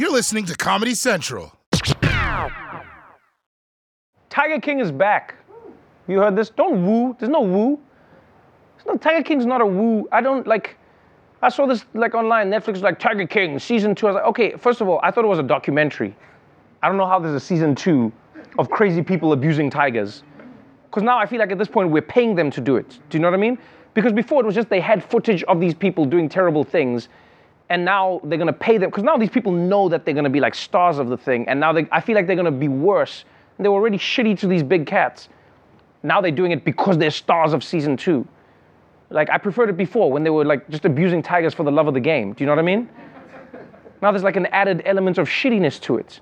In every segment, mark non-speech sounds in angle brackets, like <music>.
You're listening to Comedy Central. Tiger King is back. You heard this? Don't woo. There's no woo. There's no, Tiger King's not a woo. I don't like. I saw this like online. Netflix like Tiger King season two. I was like, okay. First of all, I thought it was a documentary. I don't know how there's a season two of crazy people abusing tigers. Because now I feel like at this point we're paying them to do it. Do you know what I mean? Because before it was just they had footage of these people doing terrible things, and now they're gonna pay them. Because now these people know that they're gonna be like stars of the thing, and now they, I feel like they're gonna be worse. They were already shitty to these big cats. Now they're doing it because they're stars of season two. Like I preferred it before when they were like just abusing tigers for the love of the game. Do you know what I mean? Now there's like an added element of shittiness to it.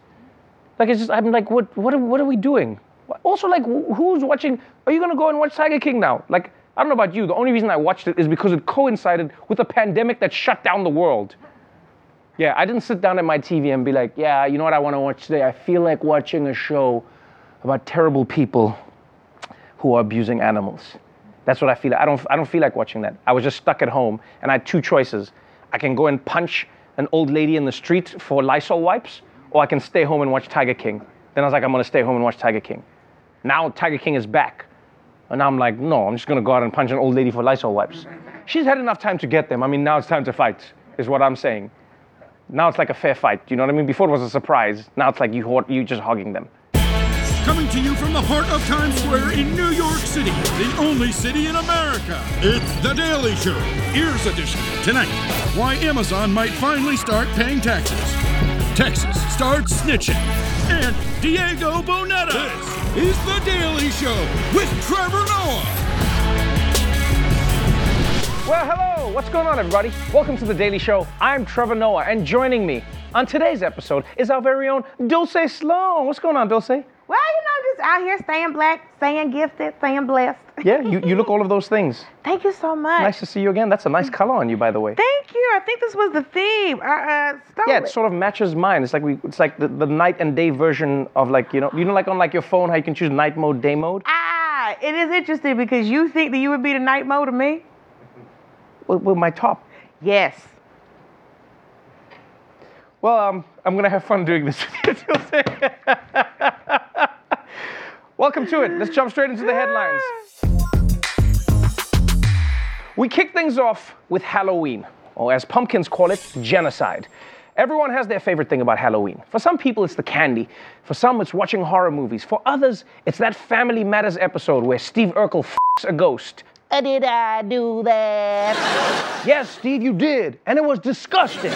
Like it's just I'm like what what are, what are we doing? Also like who's watching? Are you gonna go and watch Tiger King now? Like I don't know about you. The only reason I watched it is because it coincided with a pandemic that shut down the world. Yeah, I didn't sit down at my TV and be like, yeah, you know what I want to watch today? I feel like watching a show about terrible people who are abusing animals. That's what I feel. I don't, I don't feel like watching that. I was just stuck at home and I had two choices. I can go and punch an old lady in the street for Lysol wipes, or I can stay home and watch Tiger King. Then I was like, I'm gonna stay home and watch Tiger King. Now Tiger King is back. And I'm like, no, I'm just gonna go out and punch an old lady for Lysol wipes. She's had enough time to get them. I mean, now it's time to fight, is what I'm saying. Now it's like a fair fight. You know what I mean? Before it was a surprise. Now it's like you, ho- you just hogging them. Coming to you from the heart of Times Square in New York City, the only city in America. It's The Daily Show, Ears Edition. Tonight, why Amazon might finally start paying taxes. Texas starts snitching. And Diego Boneta. This is The Daily Show with Trevor Noah. Well, hello. What's going on, everybody? Welcome to the Daily Show. I'm Trevor Noah, and joining me on today's episode is our very own Dulce Sloan. What's going on, Dulce? Well, you know, just out here staying black, staying gifted, staying blessed. Yeah, you, you look <laughs> all of those things. Thank you so much. Nice to see you again. That's a nice color on you, by the way. Thank you. I think this was the theme. Uh, uh, Yeah, it it. sort of matches mine. It's like we, it's like the, the night and day version of like you know, you know, like on like your phone, how you can choose night mode, day mode. Ah, it is interesting because you think that you would be the night mode of me. With, with my top. Yes. Well, um, I'm gonna have fun doing this. <laughs> <laughs> Welcome to it. Let's jump straight into the headlines. We kick things off with Halloween, or as pumpkins call it, genocide. Everyone has their favorite thing about Halloween. For some people, it's the candy. For some, it's watching horror movies. For others, it's that Family Matters episode where Steve Urkel f***s a ghost. Uh, Did I do that? yes, Steve, you did, and it was disgusting.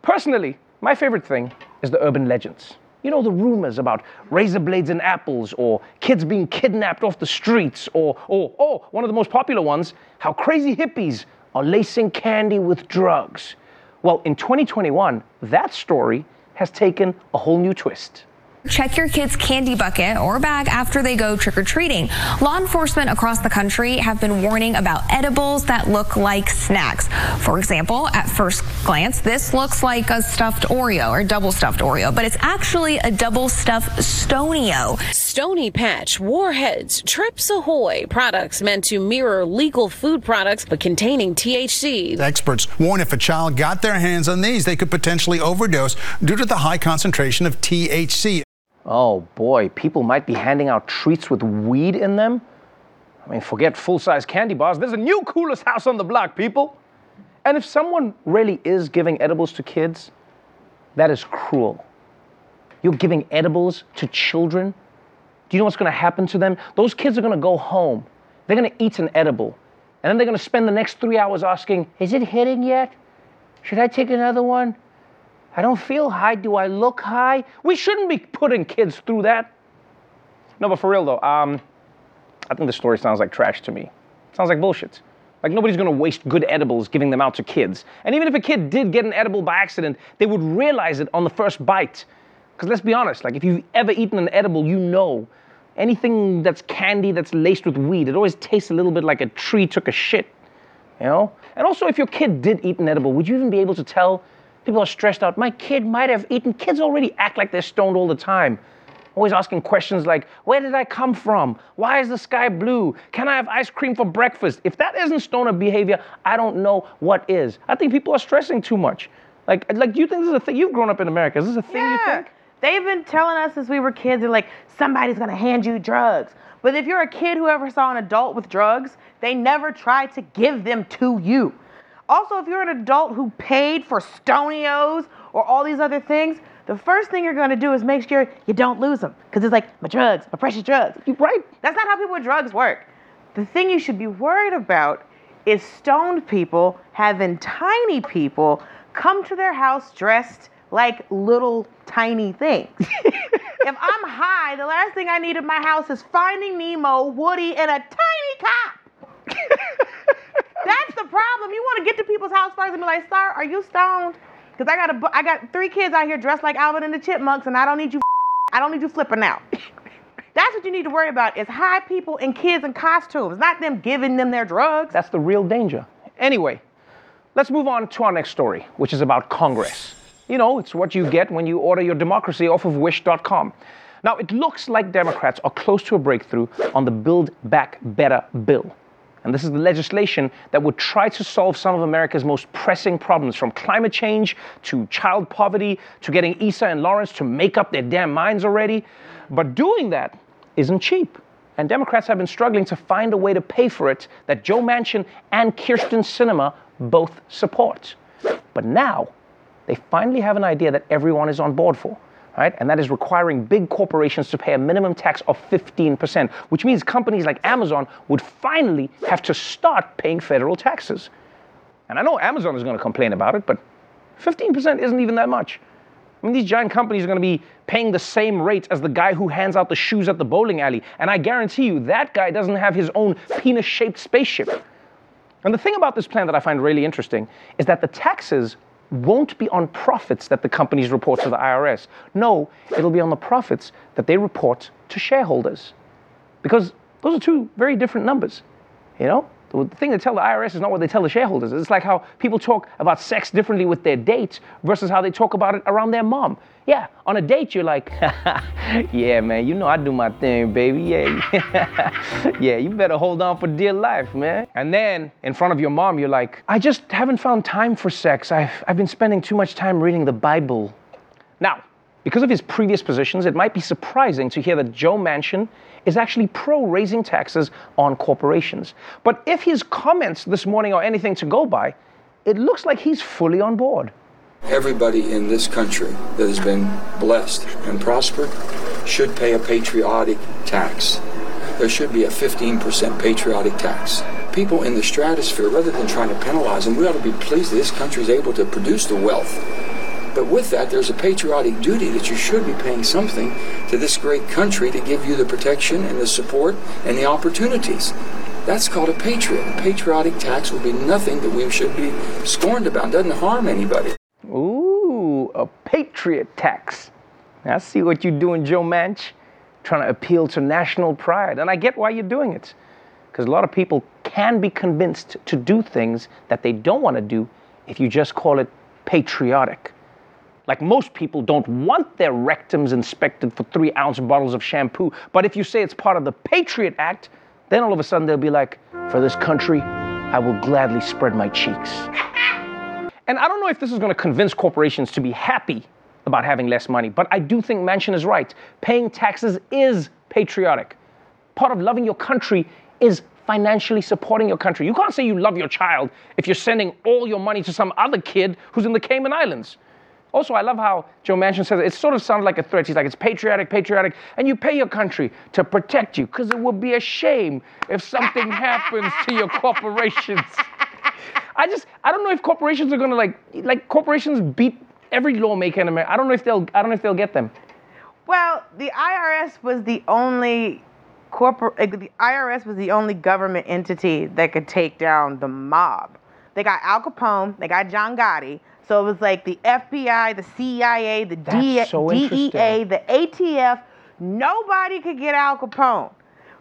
Personally, my favorite thing is the urban legends. You know, the rumors about razor blades and apples, or kids being kidnapped off the streets, or, or, or, one of the most popular ones, how crazy hippies are lacing candy with drugs. Well, in 2021, that story has taken a whole new twist. Check your kid's candy bucket or bag after they go trick or treating. Law enforcement across the country have been warning about edibles that look like snacks. For example, at first glance, this looks like a stuffed Oreo or double stuffed Oreo, but it's actually a double stuffed Stonio. Stony Patch, Warheads, Trips Ahoy, products meant to mirror legal food products but containing THC. Experts warn if a child got their hands on these, they could potentially overdose due to the high concentration of THC. Oh boy, people might be handing out treats with weed in them. I mean, forget full size candy bars. There's a new coolest house on the block, people. And if someone really is giving edibles to kids, that is cruel. You're giving edibles to children. Do you know what's going to happen to them? Those kids are going to go home. They're going to eat an edible. And then they're going to spend the next three hours asking, Is it hitting yet? Should I take another one? I don't feel high. Do I look high? We shouldn't be putting kids through that. No, but for real though, um, I think the story sounds like trash to me. sounds like bullshit. Like nobody's gonna waste good edibles giving them out to kids. And even if a kid did get an edible by accident, they would realize it on the first bite. Because let's be honest, like if you've ever eaten an edible, you know anything that's candy that's laced with weed, it always tastes a little bit like a tree took a shit. You know? And also, if your kid did eat an edible, would you even be able to tell? People are stressed out. My kid might have eaten. Kids already act like they're stoned all the time. Always asking questions like, Where did I come from? Why is the sky blue? Can I have ice cream for breakfast? If that isn't stoner behavior, I don't know what is. I think people are stressing too much. Like, like, do you think this is a thing? You've grown up in America. Is this a thing you Yeah. think? They've been telling us since we were kids, they're like, somebody's gonna hand you drugs. But if you're a kid who ever saw an adult with drugs, they never tried to give them to you. Also, if you're an adult who paid for Stonios or all these other things, the first thing you're gonna do is make sure you don't lose them. Because it's like, my drugs, my precious drugs. Right. That's not how people with drugs work. The thing you should be worried about is stoned people having tiny people come to their house dressed like little tiny things. <laughs> if I'm high, the last thing I need in my house is finding Nemo, Woody, and a tiny cop. <laughs> That's the problem. You want to get to people's house first and be like, "Sir, are you stoned?" Because I got a, I got three kids out here dressed like Alvin and the Chipmunks, and I don't need you. I don't need you flipping out. <laughs> That's what you need to worry about is high people and kids in costumes, not them giving them their drugs. That's the real danger. Anyway, let's move on to our next story, which is about Congress. You know, it's what you get when you order your democracy off of wish.com. Now, it looks like Democrats are close to a breakthrough on the Build Back Better bill. And this is the legislation that would try to solve some of America's most pressing problems, from climate change to child poverty to getting Issa and Lawrence to make up their damn minds already. But doing that isn't cheap. And Democrats have been struggling to find a way to pay for it that Joe Manchin and Kyrsten Sinema both support. But now, they finally have an idea that everyone is on board for, right? And that is requiring big corporations to pay a minimum tax of 15%, which means companies like Amazon would finally have to start paying federal taxes. And I know Amazon is going to complain about it, but 15% isn't even that much. I mean, these giant companies are going to be paying the same rate as the guy who hands out the shoes at the bowling alley. And I guarantee you, that guy doesn't have his own penis shaped spaceship. And the thing about this plan that I find really interesting is that the taxes won't be on profits that the companies report to the IRS. No, it'll be on the profits that they report to shareholders. Because those are two very different numbers. You know? The thing they tell the IRS is not what they tell the shareholders. It's like how people talk about sex differently with their dates versus how they talk about it around their mom. Yeah, on a date, you're like, <laughs> yeah, man, you know I do my thing, baby. Yeah, <laughs> yeah, you better hold on for dear life, man. And then in front of your mom, you're like, I just haven't found time for sex. I've, I've been spending too much time reading the Bible. Now, because of his previous positions, it might be surprising to hear that Joe Manchin is actually pro raising taxes on corporations. But if his comments this morning are anything to go by, it looks like he's fully on board. Everybody in this country that has been blessed and prospered should pay a patriotic tax. There should be a 15% patriotic tax. People in the stratosphere, rather than trying to penalize them, we ought to be pleased that this country is able to produce the wealth. But with that, there's a patriotic duty that you should be paying something to this great country to give you the protection and the support and the opportunities. That's called a patriot. A patriotic tax will be nothing that we should be scorned about. It doesn't harm anybody. Ooh, a patriot tax. I see what you're doing, Joe Manch, trying to appeal to national pride. And I get why you're doing it. Because a lot of people can be convinced to do things that they don't want to do if you just call it patriotic. Like most people don't want their rectums inspected for three ounce bottles of shampoo. But if you say it's part of the Patriot Act, then all of a sudden they'll be like, for this country, I will gladly spread my cheeks. And I don't know if this is going to convince corporations to be happy about having less money, but I do think Manchin is right. Paying taxes is patriotic. Part of loving your country is financially supporting your country. You can't say you love your child if you're sending all your money to some other kid who's in the Cayman Islands. Also, I love how Joe Manchin says it. It sort of sounds like a threat. He's like, it's patriotic, patriotic, and you pay your country to protect you because it would be a shame if something happens to your corporations. <laughs> I just, I don't know if corporations are gonna like, like corporations beat every lawmaker in America. I don't know if they'll, I don't know if they'll get them. Well, the IRS was the only corporate. The IRS was the only government entity that could take down the mob. They got Al Capone. They got John Gotti. So it was like the FBI, the CIA, the D- so DEA, the ATF. Nobody could get Al Capone.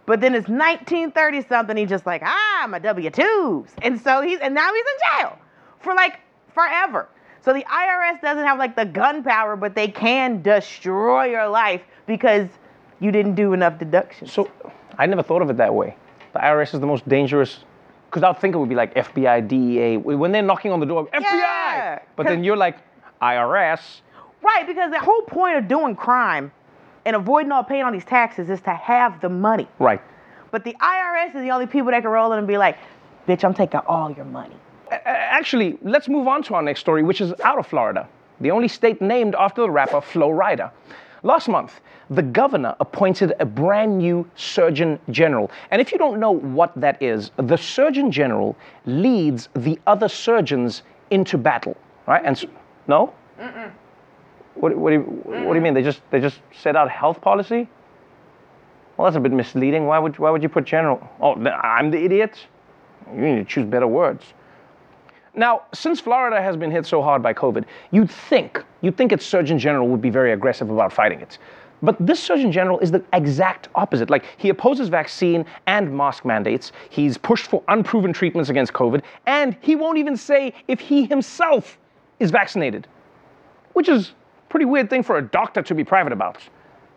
But then it's 1930 something. He's just like, ah, my W 2s. And so he's, and now he's in jail for like forever. So the IRS doesn't have like the gun power, but they can destroy your life because you didn't do enough deductions. So I never thought of it that way. The IRS is the most dangerous. Because I'd think it would be like FBI, DEA. When they're knocking on the door, FBI! Yeah, But then you're like, IRS. Right, because the whole point of doing crime and avoiding all paying all these taxes is to have the money. Right. But the IRS is the only people that can roll in and be like, bitch, I'm taking all your money. Actually, let's move on to our next story, which is out of Florida, the only state named after the rapper Flo Rida. Last month, the governor appointed a brand new Surgeon General. And if you don't know what that is, the Surgeon General leads the other surgeons into battle, right? And so, no? Mm-mm. What, what, do you, what do you mean? They just, they just set out health policy? Well, that's a bit misleading. Why would, why would you put general? Oh, I'm the idiot? You need to choose better words. Now, since Florida has been hit so hard by COVID, you'd think, you'd think its Surgeon General would be very aggressive about fighting it. But this Surgeon General is the exact opposite. Like, he opposes vaccine and mask mandates, he's pushed for unproven treatments against COVID, and he won't even say if he himself is vaccinated, which is pretty weird thing for a doctor to be private about,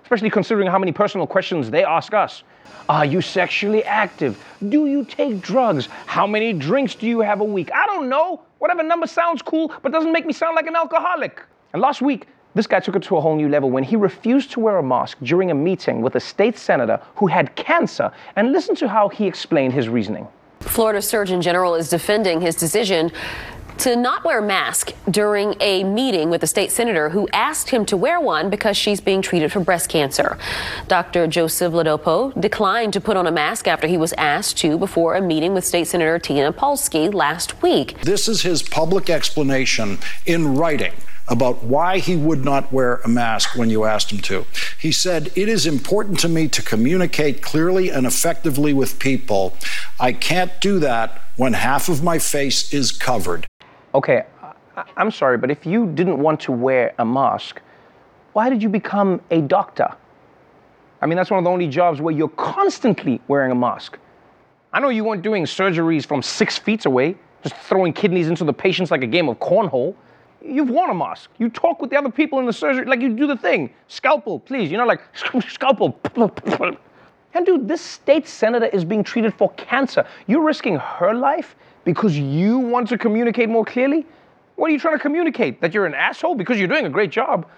especially considering how many personal questions they ask us. Are you sexually active? Do you take drugs? How many drinks do you have a week? I don't know. Whatever number sounds cool, but doesn't make me sound like an alcoholic. And last week, this guy took it to a whole new level when he refused to wear a mask during a meeting with a state senator who had cancer. And listen to how he explained his reasoning. Florida Surgeon General is defending his decision to not wear a mask during a meeting with a state senator who asked him to wear one because she's being treated for breast cancer. Dr. Joseph Ladapo declined to put on a mask after he was asked to before a meeting with State Senator Tina Polsky last week. This is his public explanation in writing about why he would not wear a mask when you asked him to. He said, It is important to me to communicate clearly and effectively with people. I can't do that when half of my face is covered. Okay, I'm sorry, but if you didn't want to wear a mask, why did you become a doctor? I mean, that's one of the only jobs where you're constantly wearing a mask. I know you weren't doing surgeries from six feet away, just throwing kidneys into the patients like a game of cornhole you've worn a mask. You talk with the other people in the surgery, like you do the thing. Scalpel, please. You know, like <laughs> scalpel. And dude, this state senator is being treated for cancer. You're risking her life because you want to communicate more clearly? What are you trying to communicate? That you're an asshole because you're doing a great job?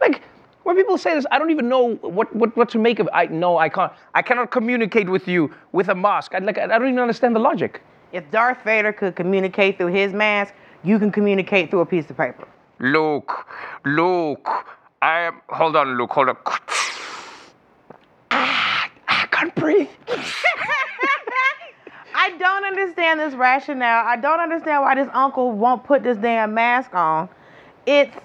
Like, when people say this, I don't even know what, what, what to make of it. I no, I can't. I cannot communicate with you with a mask. I like I don't even understand the logic. If Darth Vader could communicate through his mask, you can communicate through a piece of paper. Luke, Luke, I am. Hold on, Luke, hold on. Ah, I can't breathe. I don't understand this rationale. I don't understand why this uncle won't put this damn mask on. It's.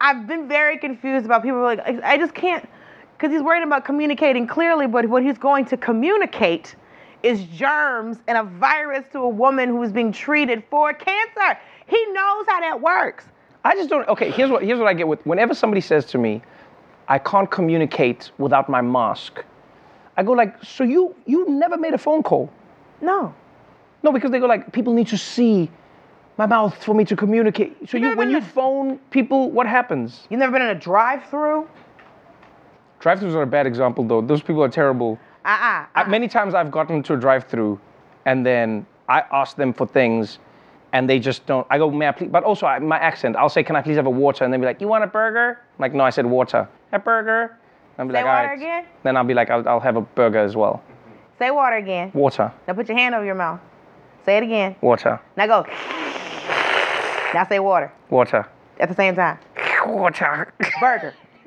I've been very confused about people like I just can't because he's worried about communicating clearly, but what he's going to communicate is germs and a virus to a woman who is being treated for cancer. He knows how that works. I just don't. Okay, here's what here's what I get with whenever somebody says to me, "I can't communicate without my mask." I go like, "So you you never made a phone call?" No. No, because they go like, "People need to see my mouth for me to communicate." So you, when you a, phone people, what happens? You never been in a drive-through? Drive-throughs are a bad example though. Those people are terrible. Uh-uh, uh-uh. many times I've gotten to a drive-through, and then I ask them for things, and they just don't. I go, may I please? But also I, my accent. I'll say, can I please have a water? And they'll be like, you want a burger? I'm like, no, I said water. A burger. I'll be Say like, water right. again. Then I'll be like, I'll, I'll have a burger as well. Say water again. Water. Now put your hand over your mouth. Say it again. Water. Now go. Now say water. Water. At the same time. <laughs> Water. Burger. <laughs>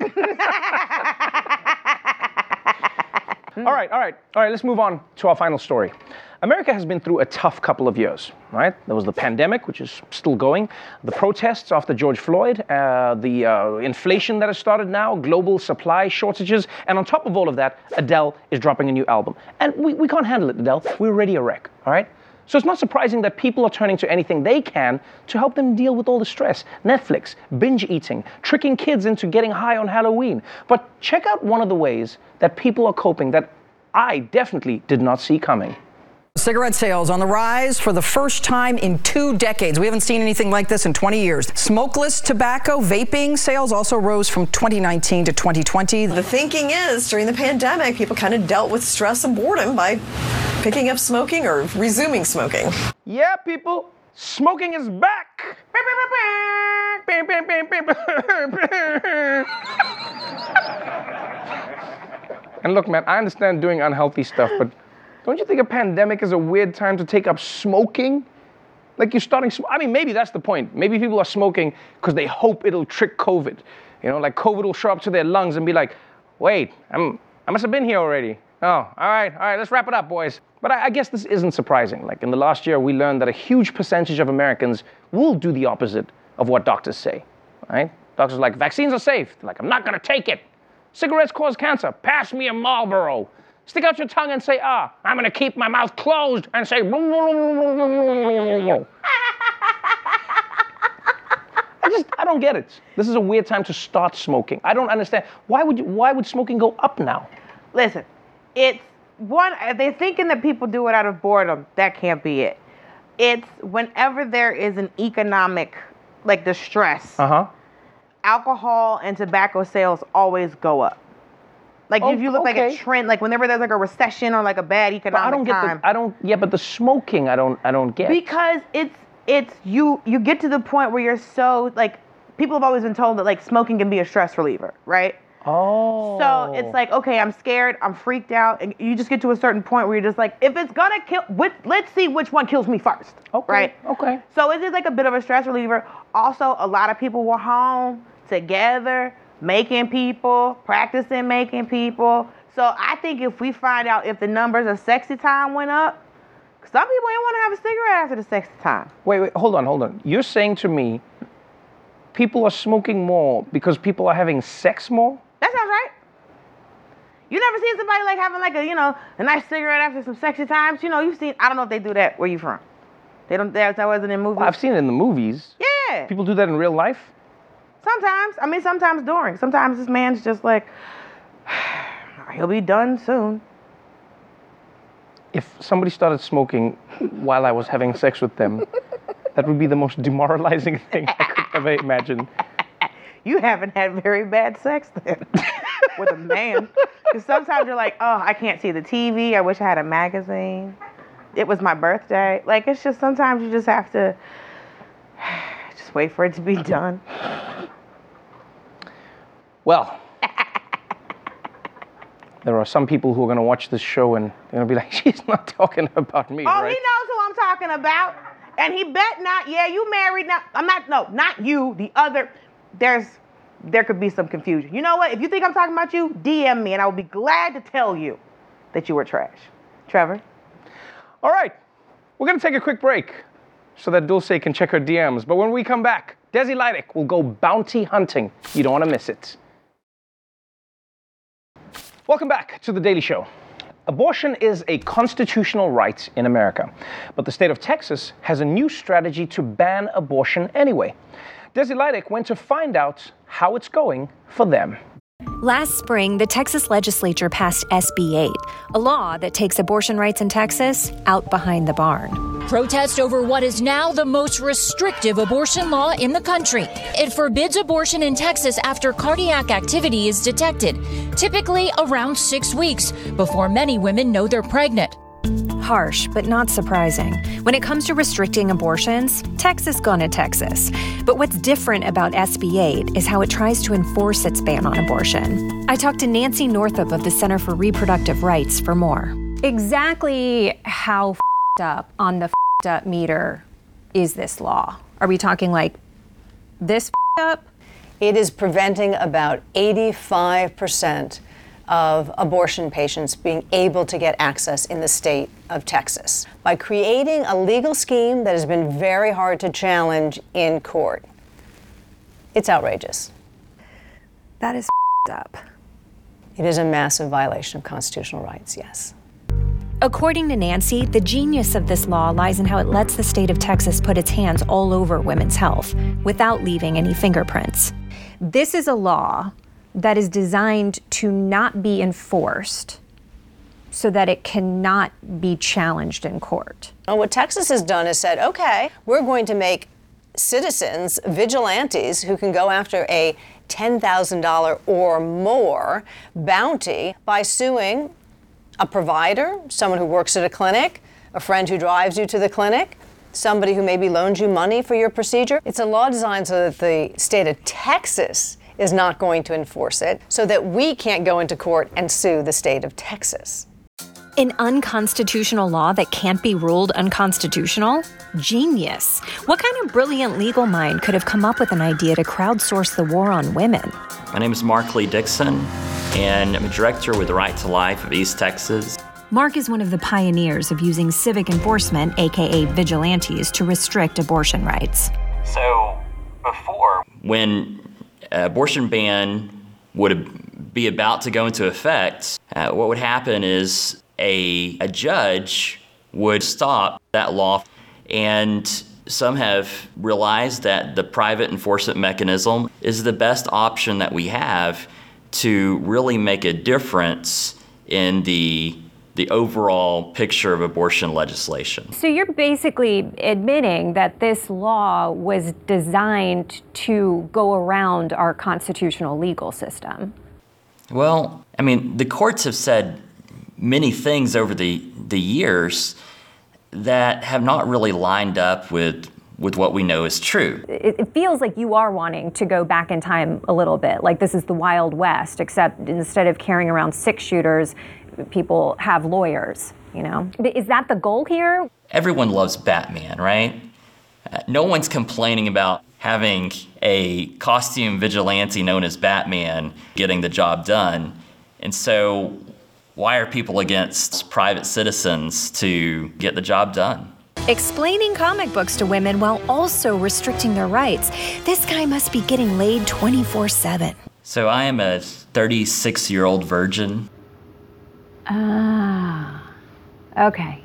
All right, all right, all right, let's move on to our final story. America has been through a tough couple of years, right? There was the pandemic, which is still going, the protests after George Floyd, uh, the uh, inflation that has started now, global supply shortages, and on top of all of that, Adele is dropping a new album. And we, we can't handle it, Adele. We're already a wreck, all right? So it's not surprising that people are turning to anything they can to help them deal with all the stress. Netflix, binge eating, tricking kids into getting high on Halloween. But check out one of the ways that people are coping that I definitely did not see coming. Cigarette sales on the rise for the first time in two decades. We haven't seen anything like this in 20 years. Smokeless tobacco, vaping sales also rose from 2019 to 2020. The thinking is during the pandemic, people kind of dealt with stress and boredom by picking up smoking or resuming smoking. Yeah, people. Smoking is back. And look, man, I understand doing unhealthy stuff, but don't you think a pandemic is a weird time to take up smoking? Like you're starting, sm- I mean, maybe that's the point. Maybe people are smoking because they hope it'll trick COVID. You know, like COVID will show up to their lungs and be like, wait, I'm, I must have been here already. Oh, all right, all right, let's wrap it up, boys. But I, I guess this isn't surprising. Like in the last year, we learned that a huge percentage of Americans will do the opposite of what doctors say, right? Doctors are like, vaccines are safe. They're like, I'm not gonna take it. Cigarettes cause cancer. Pass me a Marlboro. Stick out your tongue and say, ah. I'm gonna keep my mouth closed and say, I just, I don't get it. This is a weird time to start smoking. I don't understand. Why would you, why would smoking go up now? Listen, it's one, they're thinking that people do it out of boredom. That can't be it. It's whenever there is an economic, like distress, Uh huh. alcohol and tobacco sales always go up. Like Oh, if you look like a trend, like whenever there's like a recession or like a bad But economic I don't get time. the, I don't, yeah, but the smoking, I don't, I don't get. Because it's it's you you get to the point where you're so like people have always been told that like smoking can be a stress reliever, right? Oh. So it's oh. like, okay, I'm scared, I'm freaked out, and you just get to a certain point where you're just like, if it's gonna kill, which, let's see which one kills me first, Okay, right? Okay. So it is like a bit of a stress reliever. Also, a lot of people were home together, making people, practicing making people. So I think if we find out if the numbers of sexy time went up, some people ain't want to have a cigarette after the sexy time. Wait, wait, hold on, hold on. You're saying to me, people are smoking more because people are having sex more? That sounds right. You never seen somebody like having like a you know a nice cigarette after some sexy times. You know you've seen. I don't know if they do that. Where you from? They don't. That, that wasn't in movies. I've seen it in the movies. Yeah. People do that in real life? Sometimes. I mean, sometimes during. Sometimes this man's just like, <sighs> he'll be done soon. If somebody started smoking while I was having sex with them, that would be the most demoralizing thing I could ever imagine. You haven't had very bad sex then <laughs> with a man. Because sometimes you're like, oh, I can't see the TV. I wish I had a magazine. It was my birthday. Like, it's just sometimes you just have to <sighs> just wait for it to be done. Well, there are some people who are going to watch this show and they're going to be like, <laughs> she's not talking about me, Oh, right? he knows who I'm talking about. And he bet not, yeah, you married now. I'm not, no, not you, the other. There's, there could be some confusion. You know what? If you think I'm talking about you, DM me and I will be glad to tell you that you were trash. Trevor? All right, we're going to take a quick break so that Dulce can check her DMs. But when we come back, Desi Lydic will go bounty hunting. You don't want to miss it. Welcome back to The Daily Show. Abortion is a constitutional right in America, but the state of Texas has a new strategy to ban abortion anyway. Desi Lydic went to find out how it's going for them. Last spring, the Texas legislature passed SB 8, a law that takes abortion rights in Texas out behind the barn. Protest over what is now the most restrictive abortion law in the country. It forbids abortion in Texas after cardiac activity is detected, typically around six weeks, before many women know they're pregnant. Harsh, but not surprising. When it comes to restricting abortions, Texas gone to Texas. But what's different about SB 8 is how it tries to enforce its ban on abortion. I talked to Nancy Northup of the Center for Reproductive Rights for more. Exactly how fed up on the fed up meter is this law? Are we talking like this fed up? It is preventing about 85% of abortion patients being able to get access in the state of Texas by creating a legal scheme that has been very hard to challenge in court. It's outrageous. That is <laughs> up. It is a massive violation of constitutional rights, yes. According to Nancy, the genius of this law lies in how it lets the state of Texas put its hands all over women's health without leaving any fingerprints. This is a law that is designed to not be enforced so that it cannot be challenged in court. Well, what Texas has done is said, okay, we're going to make citizens vigilantes who can go after a $10,000 or more bounty by suing a provider, someone who works at a clinic, a friend who drives you to the clinic, somebody who maybe loans you money for your procedure. It's a law designed so that the state of Texas is not going to enforce it, so that we can't go into court and sue the state of Texas. An unconstitutional law that can't be ruled unconstitutional? Genius. What kind of brilliant legal mind could have come up with an idea to crowdsource the war on women? My name is Mark Lee Dickson, and I'm a director with the Right to Life of East Texas. Mark is one of the pioneers of using civic enforcement, aka vigilantes, to restrict abortion rights. So, before, when abortion ban would be about to go into effect, uh, what would happen is a, a judge would stop that law. And some have realized that the private enforcement mechanism is the best option that we have to really make a difference in the the overall picture of abortion legislation. So you're basically admitting that this law was designed to go around our constitutional legal system. Well, I mean, the courts have said many things over the, the years that have not really lined up with with what we know is true. It, it, feels like you are wanting to go back in time a little bit, like this is the Wild West, except instead of carrying around six shooters, people have lawyers, you know? Is that the goal here? Everyone loves Batman, right? Uh, no one's complaining about having a costume vigilante known as Batman getting the job done. And so why are people against private citizens to get the job done? Explaining comic books to women while also restricting their rights. This guy must be getting laid 24 7. So I am a 36 year old virgin. Ah. Okay.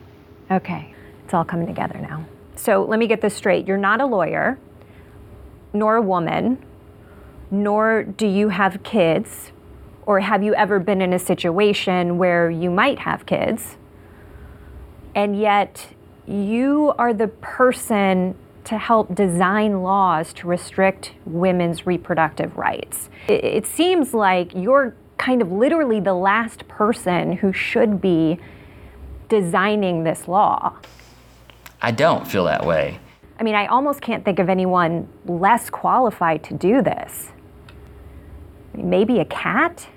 Okay. It's all coming together now. So let me get this straight. You're not a lawyer, nor a woman, nor do you have kids or have you ever been in a situation where you might have kids? And yet, you are the person to help design laws to restrict women's reproductive rights. It, it, seems like you're kind of literally the last person who should be designing this law. I don't feel that way. I mean, I almost can't think of anyone less qualified to do this. Maybe a cat?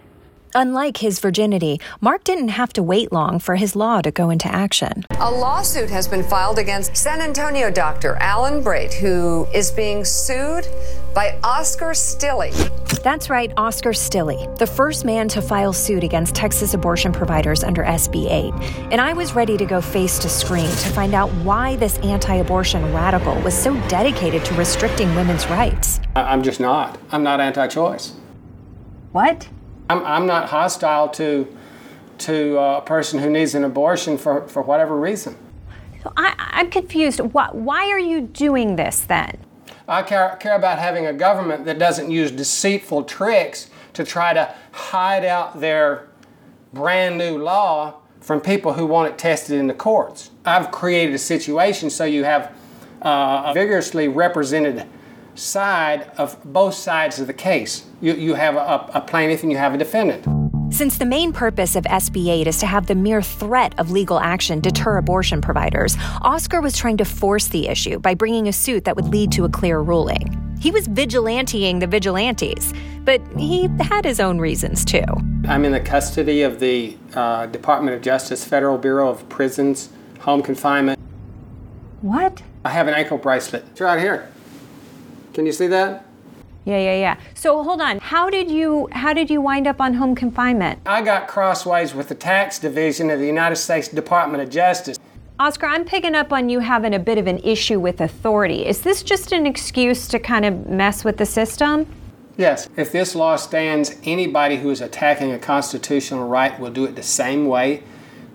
Unlike his virginity, Mark didn't have to wait long for his law to go into action. A lawsuit has been filed against San Antonio doctor Alan Braid, who is being sued by Oscar Stilley. That's right, Oscar Stilley, the first man to file suit against Texas abortion providers under SB 8. And I was ready to go face to screen to find out why this anti abortion radical was so dedicated to restricting women's rights. I'm just not. I'm not anti choice. What? I'm, I'm not hostile to, to uh, a person who needs an abortion for, for whatever reason. So I, I'm confused. Why, why are you doing this then? I care, care about having a government that doesn't use deceitful tricks to try to hide out their brand new law from people who want it tested in the courts. I've created a situation so you have uh, a vigorously represented side of both sides of the case. You, you have a, a plaintiff and you have a defendant. Since the main purpose of SB 8 is to have the mere threat of legal action deter abortion providers, Oscar was trying to force the issue by bringing a suit that would lead to a clear ruling. He was vigilanteing the vigilantes, but he had his own reasons too. I'm in the custody of the uh, Department of Justice Federal Bureau of Prisons, home confinement. What? I have an ankle bracelet. It's right here. Can you see that? Yeah, yeah, yeah. So hold on. How did you how did you wind up on home confinement? I got crossways with the tax division of the United States Department of Justice. Oscar, I'm picking up on you having a bit of an issue with authority. Is this just an excuse to kind of mess with the system? Yes. If this law stands, anybody who is attacking a constitutional right will do it the same way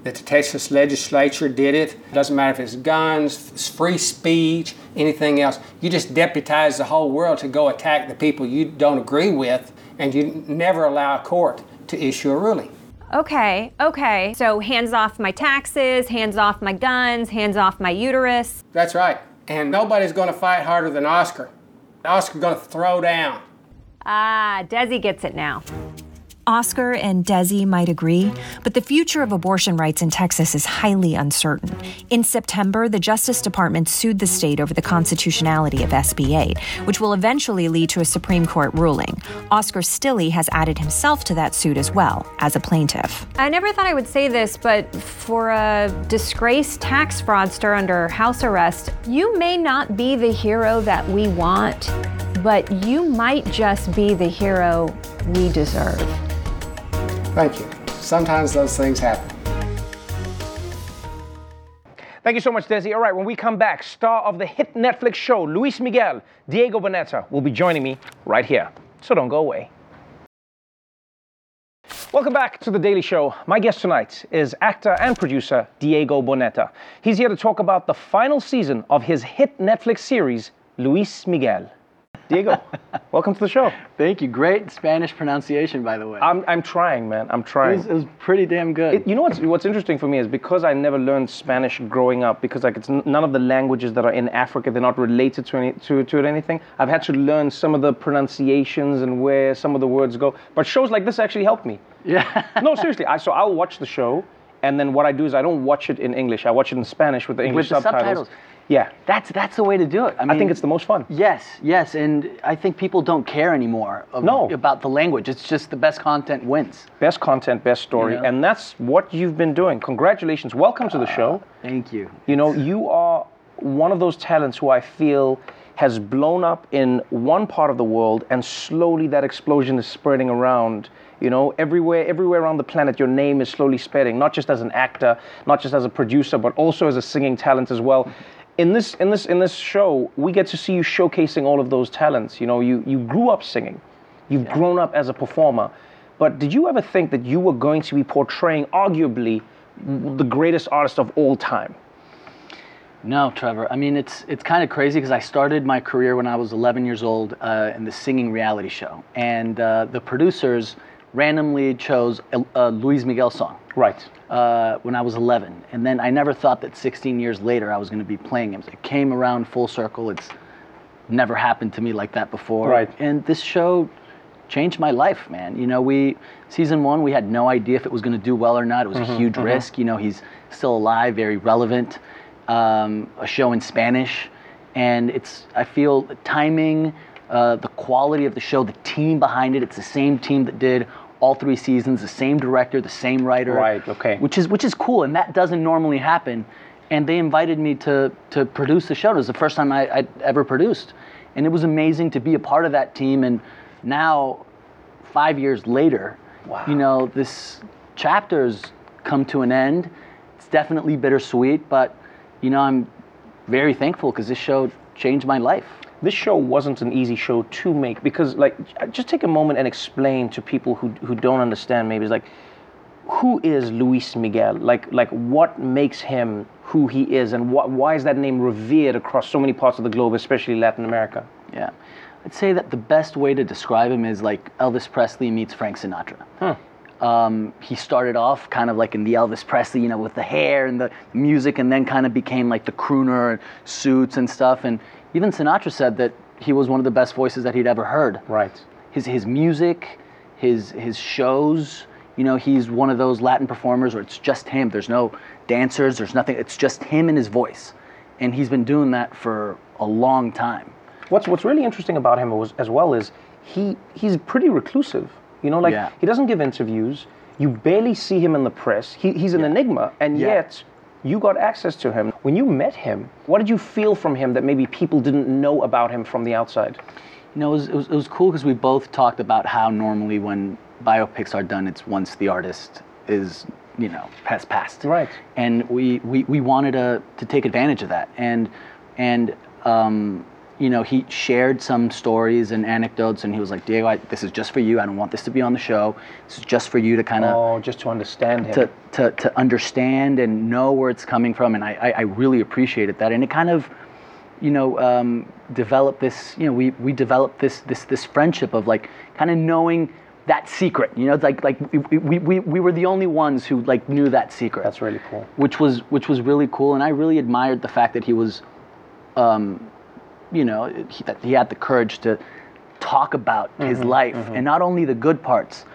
that the Texas legislature did it. It doesn't matter if it's guns, it's free speech, anything else. You just deputize the whole world to go attack the people you don't agree with, and you never allow a court to issue a ruling. Okay, okay. So hands off my taxes, hands off my guns, hands off my uterus. That's right. And nobody's going to fight harder than Oscar. Oscar's going to throw down. Ah, Desi gets it now. Oscar and Desi might agree, but the future of abortion rights in Texas is highly uncertain. In September, the Justice Department sued the state over the constitutionality of SB 8, which will eventually lead to a Supreme Court ruling. Oscar Stilley has added himself to that suit as well, as a plaintiff. I never thought I would say this, but for a disgraced tax fraudster under house arrest, you may not be the hero that we want, but you might just be the hero we deserve. Thank you. Sometimes those things happen. Thank you so much, Desi. All right, when we come back, star of the hit Netflix show, Luis Miguel, Diego Boneta, will be joining me right here. So don't go away. Welcome back to The Daily Show. My guest tonight is actor and producer Diego Boneta. He's here to talk about the final season of his hit Netflix series, Luis Miguel. Diego, welcome to the show. Thank you. Great Spanish pronunciation, by the way. I'm, I'm trying, man. I'm It trying. was, it was pretty damn good. It- you know what's what's interesting for me is because I never learned Spanish growing up because like it's n- none of the languages that are in Africa they're not related to any to to it anything. I've had to learn some of the pronunciations and where some of the words go. But shows like this actually help me. Yeah. <laughs> no, seriously. I, so I'll watch the show and then what I do is I don't watch it in English. I watch it in Spanish with the English With the subtitles. subtitles. Yeah. That's that's the way to do it. I, I think it's the most fun. Yes, yes, and I think people don't care anymore of, No. about the language. It's just the best content wins. Best content, best story, You know? and that's what you've been doing. Congratulations. Welcome to the ah, show. Thank you. You know, you are one of those talents who I feel has blown up in one part of the world and slowly that explosion is spreading around. You know, everywhere everywhere around the planet your name is slowly spreading, not just as an actor, not just as a producer, but also as a singing talent as well. In this in this in this show, we get to see you showcasing all of those talents. You know, you you grew up singing. You've grown up as a performer. But did you ever think that you were going to be portraying arguably the greatest artist of all time? No, Trevor. I mean, it's it's kind of crazy because I started my career when I was 11 years old uh, in the singing reality show, and uh, the producers randomly chose a, a Luis Miguel song. Right. Uh, when I was 11, and then I never thought that 16 years later I was going to be playing him. It came around full circle. It's never happened to me like that before. Right. And this show changed my life, man. You know, we season one we had no idea if it was going to do well or not. It was Mhm, a huge mhm. risk. You know, he's still alive, very relevant. Um, a show in Spanish, and it's I feel the timing, uh, the quality of the show, the team behind it. It's the same team that did all three seasons, the same director, the same writer. Right, okay. Which is which is cool, and that doesn't normally happen. And they invited me to to produce the show. It was the first time I, I'd ever produced, and it was amazing to be a part of that team. And now, five years later, you know this chapter's come to an end. It's definitely bittersweet, but you know I'm very thankful because this show changed my life. This show wasn't an easy show to make because, like, just take a moment and explain to people who, who don't understand maybe, it's like, who is Luis Miguel? Like, like what makes him who he is, and what, why is that name revered across so many parts of the globe, especially Latin America? Yeah, I'd say that the best way to describe him is like Elvis Presley meets Frank Sinatra. Um, he started off kind of like in the Elvis Presley, you know, with the hair and the music, and then kind of became like the crooner and suits and stuff. And even Sinatra said that he was one of the best voices that he'd ever heard. Right. His his music, his his shows. You know, he's one of those Latin performers where it's just him. There's no dancers. There's nothing. It's just him and his voice, and he's been doing that for a long time. What's what's really interesting about him was, as well is he he's pretty reclusive. You know, like Yeah. he doesn't give interviews. You barely see him in the press. He, he's an enigma, and Yeah. yet you got access to him. When you met him, what did you feel from him that maybe people didn't know about him from the outside? You know, it was, it was, it was cool because we both talked about how normally when biopics are done, it's once the artist is, you know, has passed. Right. And we, we, we wanted to, to take advantage of that. And, and um, you know, he shared some stories and anecdotes, and he was like, Diego, I, this is just for you. I don't want this to be on the show. This is just for you to kind of Oh, just to understand him. to, to, to understand and know where it's coming from. And I, I, I really appreciated that. And it kind of, you know, um, developed this, you know, we, we developed this, this, this friendship of like kind of knowing that secret, you know, it's like, like we, we, we, we were the only ones who like knew that secret. That's really cool. Which was, which was really cool. And I really admired the fact that he was, um, you know, he, that he had the courage to talk about his Mhm, life mhm. and not only the good parts,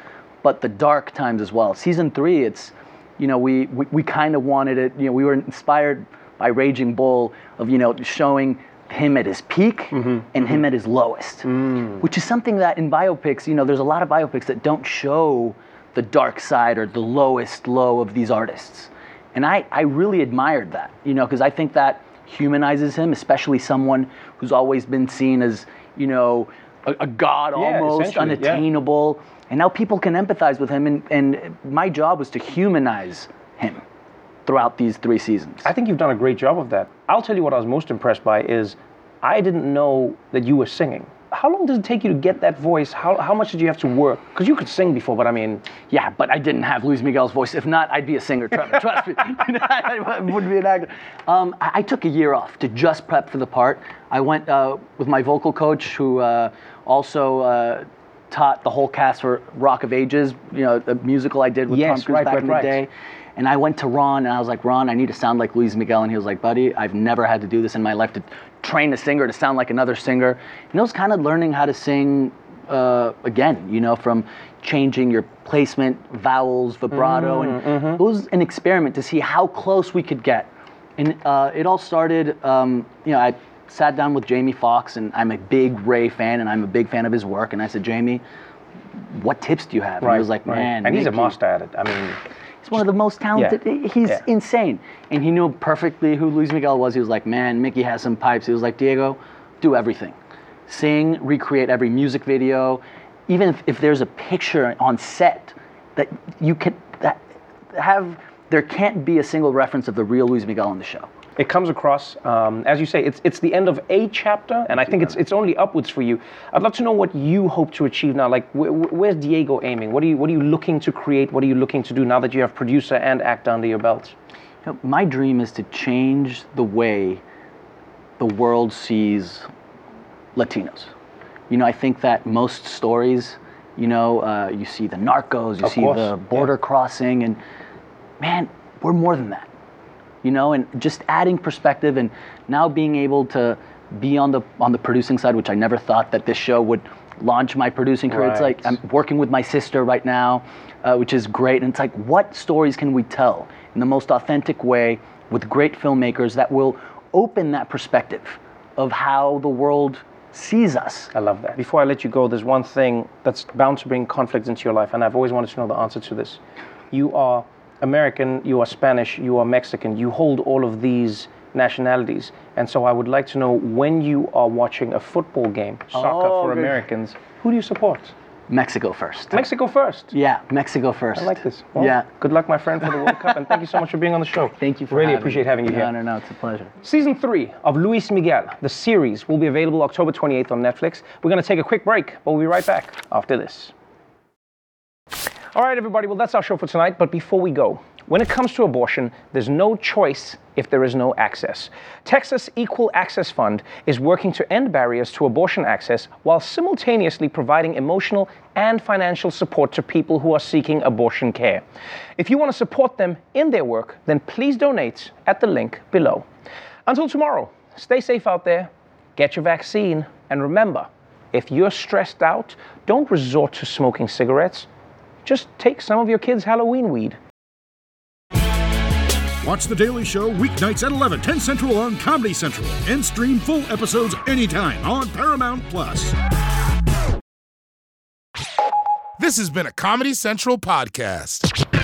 but the dark times as well. Season three, it's, you know, we, we, we kind of wanted it, you know, we were inspired by Raging Bull of, you know, showing him at his peak and him at his lowest, which is something that in biopics, you know, there's a lot of biopics that don't show the dark side or the lowest low of these artists. And I, I really admired that, you know, because I think that humanizes him, especially someone who's always been seen as, you know, a, a god Yeah, almost, essentially, yeah. unattainable. And now people can empathize with him. And, and my job was to humanize him throughout these three seasons. I think you've done a great job of that. I'll tell you what I was most impressed by is I didn't know that you were singing. How long does it take you to get that voice? How, how much did you have to work? Because you could sing before, but I mean, Yeah, but I didn't have Luis Miguel's voice. If not, I'd be a singer. Trust, trust me, I <laughs> <laughs> wouldn't be an actor. Um, I, I took a year off to just prep for the part. I went uh, with my vocal coach, who uh, also uh, taught the whole cast for Rock of Ages. You know, the musical I did with Yes, Tom Cruise right, back right, in the right. day. And I went to Ron and I was like, Ron, I need to sound like Luis Miguel. And he was like, Buddy, I've never had to do this in my life to train a singer to sound like another singer. And it was kind of learning how to sing uh, again, you know, from changing your placement, vowels, vibrato. Mm, and it was an experiment to see how close we could get. And uh, it all started, um, you know, I sat down with Jamie Foxx, and I'm a big Ray fan, and I'm a big fan of his work. And I said, Jamie, what tips do you have? And he was like, right. man, and he's a master at it. I mean, He's one of the most talented. He's Yeah. insane. And he knew perfectly who Luis Miguel was. He was like, man, Mickey has some pipes. He was like, Diego, do everything. Sing, recreate every music video. Even if, if there's a picture on set that you can that have, there can't be a single reference of the real Luis Miguel on the show. It comes across, um, as you say, it's, it's the end of a chapter, and I think it's, it's only upwards for you. I'd love to know what you hope to achieve now. Like, wh- wh- where's Diego aiming? What are, you, what are you looking to create? What are you looking to do now that you have producer and actor under your belt? You know, my dream is to change the way the world sees Latinos. You know, I think that most stories, you know, uh, you see the narcos, you Of see course, the border crossing, and man, we're more than that. You know, and just adding perspective, and now being able to be on the on the producing side, which I never thought that this show would launch my producing career. It's like I'm working with my sister right now, uh, which is great. And it's like, what stories can we tell in the most authentic way with great filmmakers that will open that perspective of how the world sees us? I love that. Before I let you go, there's one thing that's bound to bring conflict into your life, and I've always wanted to know the answer to this. You are American, you are Spanish, you are Mexican, you hold all of these nationalities. And so I would like to know when you are watching a football game, soccer Oh, for good. Americans, who do you support? Mexico first. Mexico first. Yeah, Mexico first. I like this. Well, yeah. Good luck, my friend, for the World Cup, and thank you so much for being on the show. <laughs> Thank you for Really having appreciate me. having you here. No, no, it's a pleasure. Season three of Luis Miguel, the series, will be available October 28th on Netflix. We're going to take a quick break, but we'll be right back after this. All right, everybody, well, that's our show for tonight. But before we go, when it comes to abortion, there's no choice if there is no access. Texas Equal Access Fund is working to end barriers to abortion access while simultaneously providing emotional and financial support to people who are seeking abortion care. If you want to support them in their work, then please donate at the link below. Until tomorrow, stay safe out there, get your vaccine, and remember if you're stressed out, don't resort to smoking cigarettes. Just take some of your kids' Halloween weed. Watch The Daily Show weeknights at 11, 10 Central on Comedy Central, and stream full episodes anytime on Paramount Plus. This has been a Comedy Central podcast.